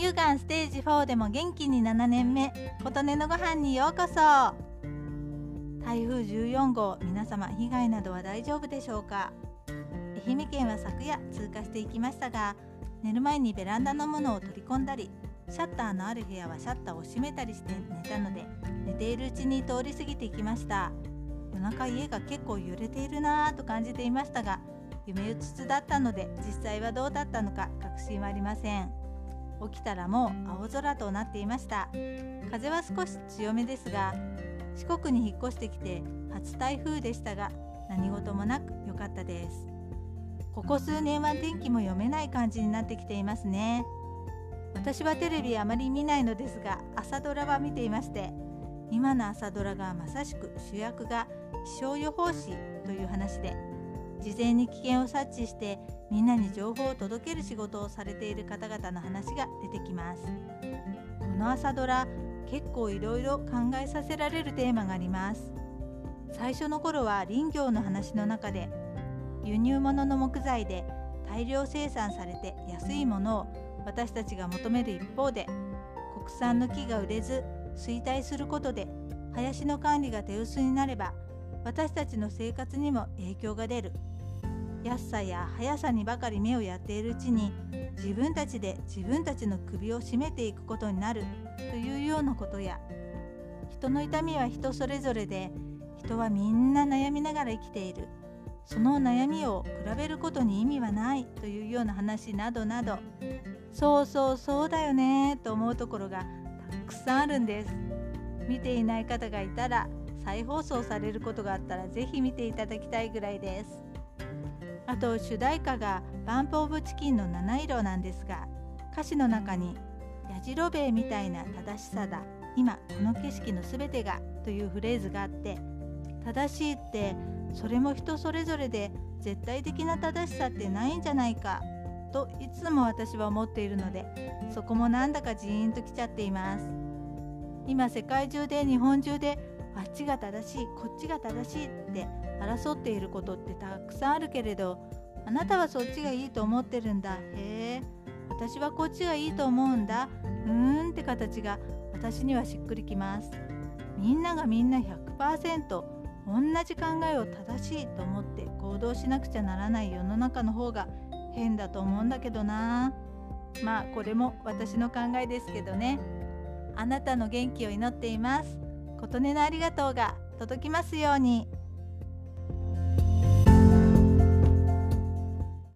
乳がんステージ4でも元気に7年目。琴音のご飯にようこそ。台風14号皆様被害などは大丈夫でしょうか。愛媛県は昨夜通過していきましたが寝る前にベランダのものを取り込んだりシャッターのある部屋はシャッターを閉めたりして寝たので寝ているうちに通り過ぎていきました。夜中家が結構揺れているなぁと感じていましたが夢うつつだったので実際はどうだったのか確信はありません。起きたらもう青空となっていました。風は少し強めですが四国に引っ越してきて初台風でしたが何事もなく良かったです。ここ数年は天気も読めない感じになってきていますね。私はテレビあまり見ないのですが朝ドラは見ていまして今の朝ドラがまさしく主役が気象予報士という話で事前に危険を察知してみんなに情報を届ける仕事をされている方々の話が出てきます。この朝ドラ結構いろいろ考えさせられるテーマがあります。最初の頃は林業の話の中で輸入物の木材で大量生産されて安いものを私たちが求める一方で国産の木が売れず衰退することで林の管理が手薄になれば私たちの生活にも影響が出る。安さや速さにばかり目をやっているうちに自分たちで自分たちの首を絞めていくことになる。というようなことや。人の痛みは人それぞれで人はみんな悩みながら生きている。その悩みを比べることに意味はない。というような話などなど。そうそうそうだよね。と思うところがたくさんあるんです。見ていない方がいたら再放送されることがあったら是非見ていただきたいぐらいです。あと主題歌がバンプ・オブ・チキンの七色なんですが歌詞の中に「やじろべえみたいな正しさだ今この景色のすべてが」というフレーズがあって正しいってそれも人それぞれで絶対的な正しさってないんじゃないかといつも私は思っているのでそこもなんだかジーンときちゃっています。今世界中で日本中であっちが正しいこっちが正しいって争っていることってたくさんあるけれどあなたはそっちがいいと思ってるんだ。へえ私はこっちがいいと思うんだ。うーんって形が私にはしっくりきます。みんながみんな100%同じ考えを正しいと思って行動しなくちゃならない世の中の方が変だと思うんだけどな。まあこれも私の考えですけどね。あなたの元気を祈っています。琴音のありがとうが届きますように。